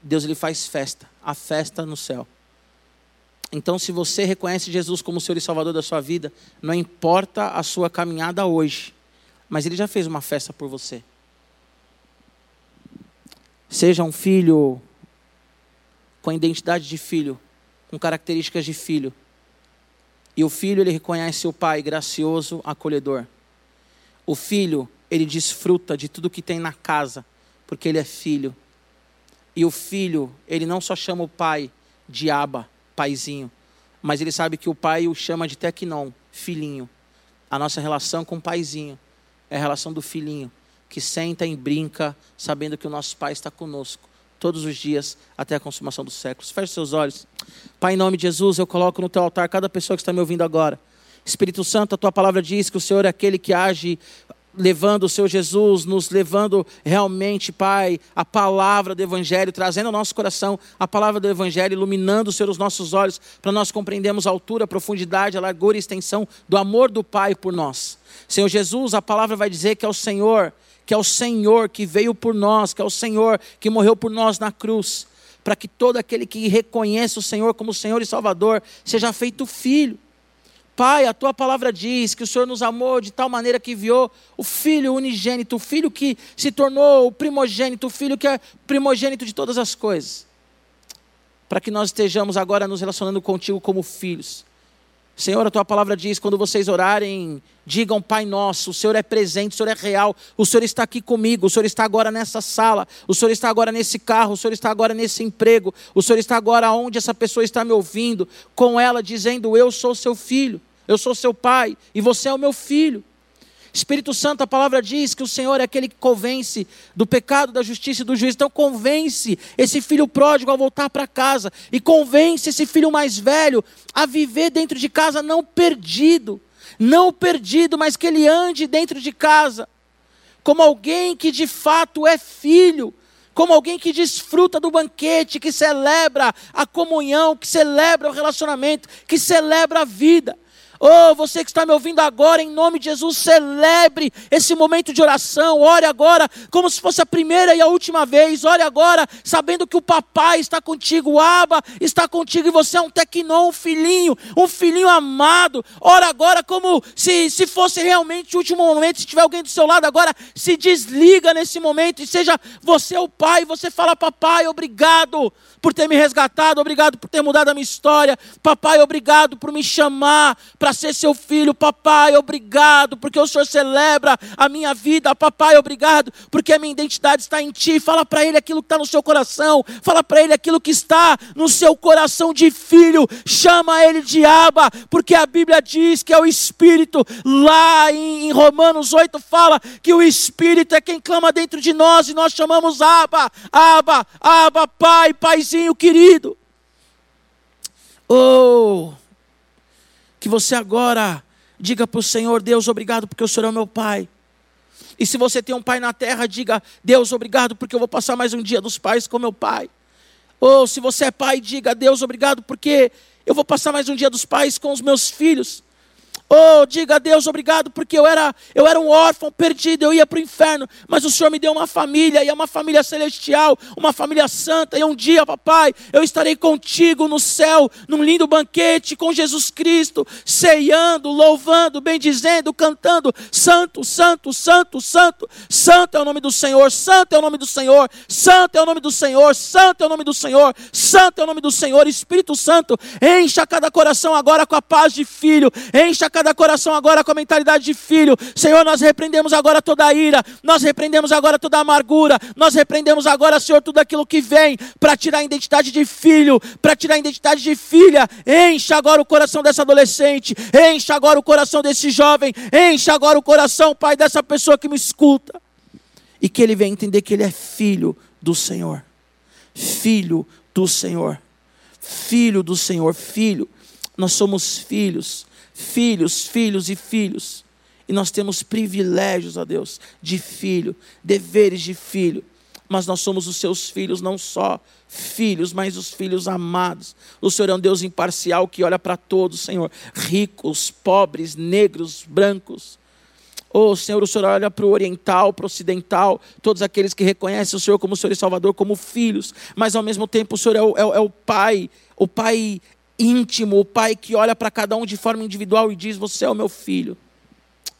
Deus ele faz festa, a festa no céu. Então, se você reconhece Jesus como Senhor e Salvador da sua vida, não importa a sua caminhada hoje, mas ele já fez uma festa por você. Seja um filho com identidade de filho, com características de filho. E o filho, ele reconhece o pai gracioso, acolhedor. O filho, ele desfruta de tudo que tem na casa, porque ele é filho. E o filho, ele não só chama o pai de aba, paizinho, mas ele sabe que o pai o chama de tecnon, filhinho. A nossa relação com o paizinho é a relação do filhinho, que senta e brinca, sabendo que o nosso Pai está conosco todos os dias até a consumação dos séculos. Feche seus olhos. Pai, em nome de Jesus, eu coloco no teu altar cada pessoa que está me ouvindo agora. Espírito Santo, a tua palavra diz que o Senhor é aquele que age levando o seu Jesus, nos levando realmente, Pai, a palavra do Evangelho, trazendo ao nosso coração a palavra do Evangelho, iluminando, Senhor, os nossos olhos, para nós compreendermos a altura, a profundidade, a largura e a extensão do amor do Pai por nós. Senhor Jesus, a palavra vai dizer que é o Senhor, que é o Senhor que veio por nós, que é o Senhor que morreu por nós na cruz, para que todo aquele que reconhece o Senhor como Senhor e Salvador seja feito filho. Pai, a tua palavra diz que o Senhor nos amou de tal maneira que enviou o Filho unigênito, o Filho que se tornou o primogênito, o Filho que é primogênito de todas as coisas. Para que nós estejamos agora nos relacionando contigo como filhos. Senhor, a tua palavra diz: quando vocês orarem, digam Pai Nosso, o Senhor é presente, o Senhor é real, o Senhor está aqui comigo, o Senhor está agora nessa sala, o Senhor está agora nesse carro, o Senhor está agora nesse emprego, o Senhor está agora onde essa pessoa está me ouvindo, com ela dizendo: Eu sou seu filho, eu sou seu pai e você é o meu filho. Espírito Santo, a palavra diz que o Senhor é aquele que convence do pecado, da justiça e do juízo. Então, convence esse filho pródigo a voltar para casa. E convence esse filho mais velho a viver dentro de casa, não perdido. Não perdido, mas que ele ande dentro de casa. Como alguém que de fato é filho. Como alguém que desfruta do banquete, que celebra a comunhão, que celebra o relacionamento, que celebra a vida. Oh, você que está me ouvindo agora, em nome de Jesus, celebre esse momento de oração. Ore agora como se fosse a primeira e a última vez. Ore agora sabendo que o papai está contigo, o Aba está contigo e você é um tecnon, um filhinho, um filhinho amado. Ore agora como se, se fosse realmente o último momento. Se tiver alguém do seu lado agora, se desliga nesse momento e seja você o pai. Você fala, papai, obrigado por ter me resgatado, obrigado por ter mudado a minha história. Papai, obrigado por me chamar para ser seu filho. Papai, obrigado, porque o Senhor celebra a minha vida. Papai, obrigado, porque a minha identidade está em Ti. Fala para Ele aquilo que está no seu coração. Fala para Ele aquilo que está no seu coração de filho. Chama Ele de Aba, porque a Bíblia diz que é o Espírito. Lá em, em Romanos 8 fala que o Espírito é quem clama dentro de nós e nós chamamos Aba, Aba, Aba, Pai, Paizinho querido. Oh, que você agora diga para o Senhor: Deus, obrigado porque o Senhor é meu Pai. E se você tem um pai na terra, diga: Deus, obrigado porque eu vou passar mais um dia dos pais com meu pai. Ou se você é pai, diga: Deus, obrigado porque eu vou passar mais um dia dos pais com os meus filhos. Oh, diga a Deus obrigado, porque eu era, eu era um órfão perdido, eu ia para o inferno, mas o Senhor me deu uma família, e é uma família celestial, uma família santa, e um dia, papai, eu estarei contigo no céu, num lindo banquete com Jesus Cristo, ceiando, louvando, bendizendo, cantando, santo, santo, santo, santo, santo é o nome do Senhor, santo é o nome do Senhor, santo é o nome do Senhor, santo é o nome do Senhor, santo é o nome do Senhor, Espírito Santo, encha cada coração agora com a paz de filho, encha cada coração agora com a mentalidade de filho. Senhor, nós repreendemos agora toda a ira, nós repreendemos agora toda a amargura, nós repreendemos agora, Senhor, tudo aquilo que vem para tirar a identidade de filho, para tirar a identidade de filha. Encha agora o coração dessa adolescente, encha agora o coração desse jovem, encha agora o coração, Pai, dessa pessoa que me escuta. E que ele venha entender que ele é filho do Senhor. Filho do Senhor. Filho do Senhor, filho. Nós somos filhos filhos, filhos e filhos. E nós temos privilégios, ó Deus, de filho, deveres de filho. Mas nós somos os seus filhos, não só filhos, mas os filhos amados. O Senhor é um Deus imparcial que olha para todos, Senhor, ricos, pobres, negros, brancos. Oh, Senhor, o Senhor olha para o oriental, para o ocidental, todos aqueles que reconhecem o Senhor como Senhor e Salvador, como filhos, mas ao mesmo tempo o Senhor é o, é, é o Pai, o Pai íntimo, o pai que olha para cada um de forma individual e diz: Você é o meu filho.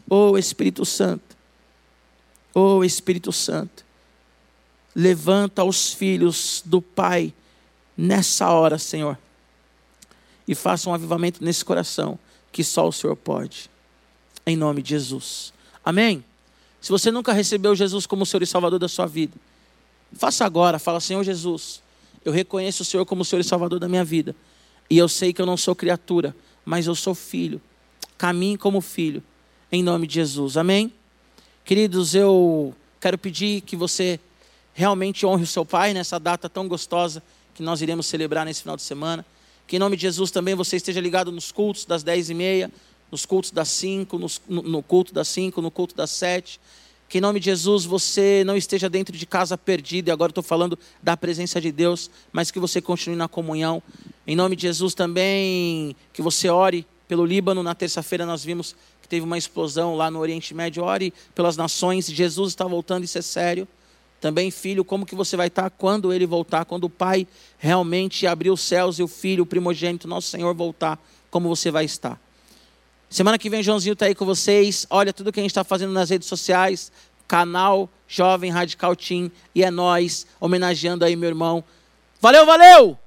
Oh Espírito Santo, oh Espírito Santo, levanta os filhos do Pai nessa hora, Senhor, e faça um avivamento nesse coração que só o Senhor pode, em nome de Jesus. Amém? Se você nunca recebeu Jesus como Senhor e Salvador da sua vida, faça agora, fala: Senhor Jesus, eu reconheço o Senhor como Senhor e Salvador da minha vida. E eu sei que eu não sou criatura, mas eu sou filho. Caminhe como filho, em nome de Jesus. Amém? Queridos, eu quero pedir que você realmente honre o seu pai nessa data tão gostosa que nós iremos celebrar nesse final de semana. Que em nome de Jesus também você esteja ligado nos cultos das dez e meia, nos cultos das cinco, no, no culto das cinco, no culto das sete. Que em nome de Jesus você não esteja dentro de casa perdido, e agora estou falando da presença de Deus, mas que você continue na comunhão. Em nome de Jesus também, que você ore pelo Líbano. Na terça-feira nós vimos que teve uma explosão lá no Oriente Médio. Ore pelas nações, Jesus está voltando, isso é sério. Também, filho, como que você vai estar quando ele voltar? Quando o pai realmente abrir os céus e o filho, o primogênito, nosso Senhor, voltar, como você vai estar? Semana que vem, Joãozinho está aí com vocês. Olha tudo que a gente está fazendo nas redes sociais. Canal Jovem Radical Team. E é nós, homenageando aí meu irmão. Valeu, valeu!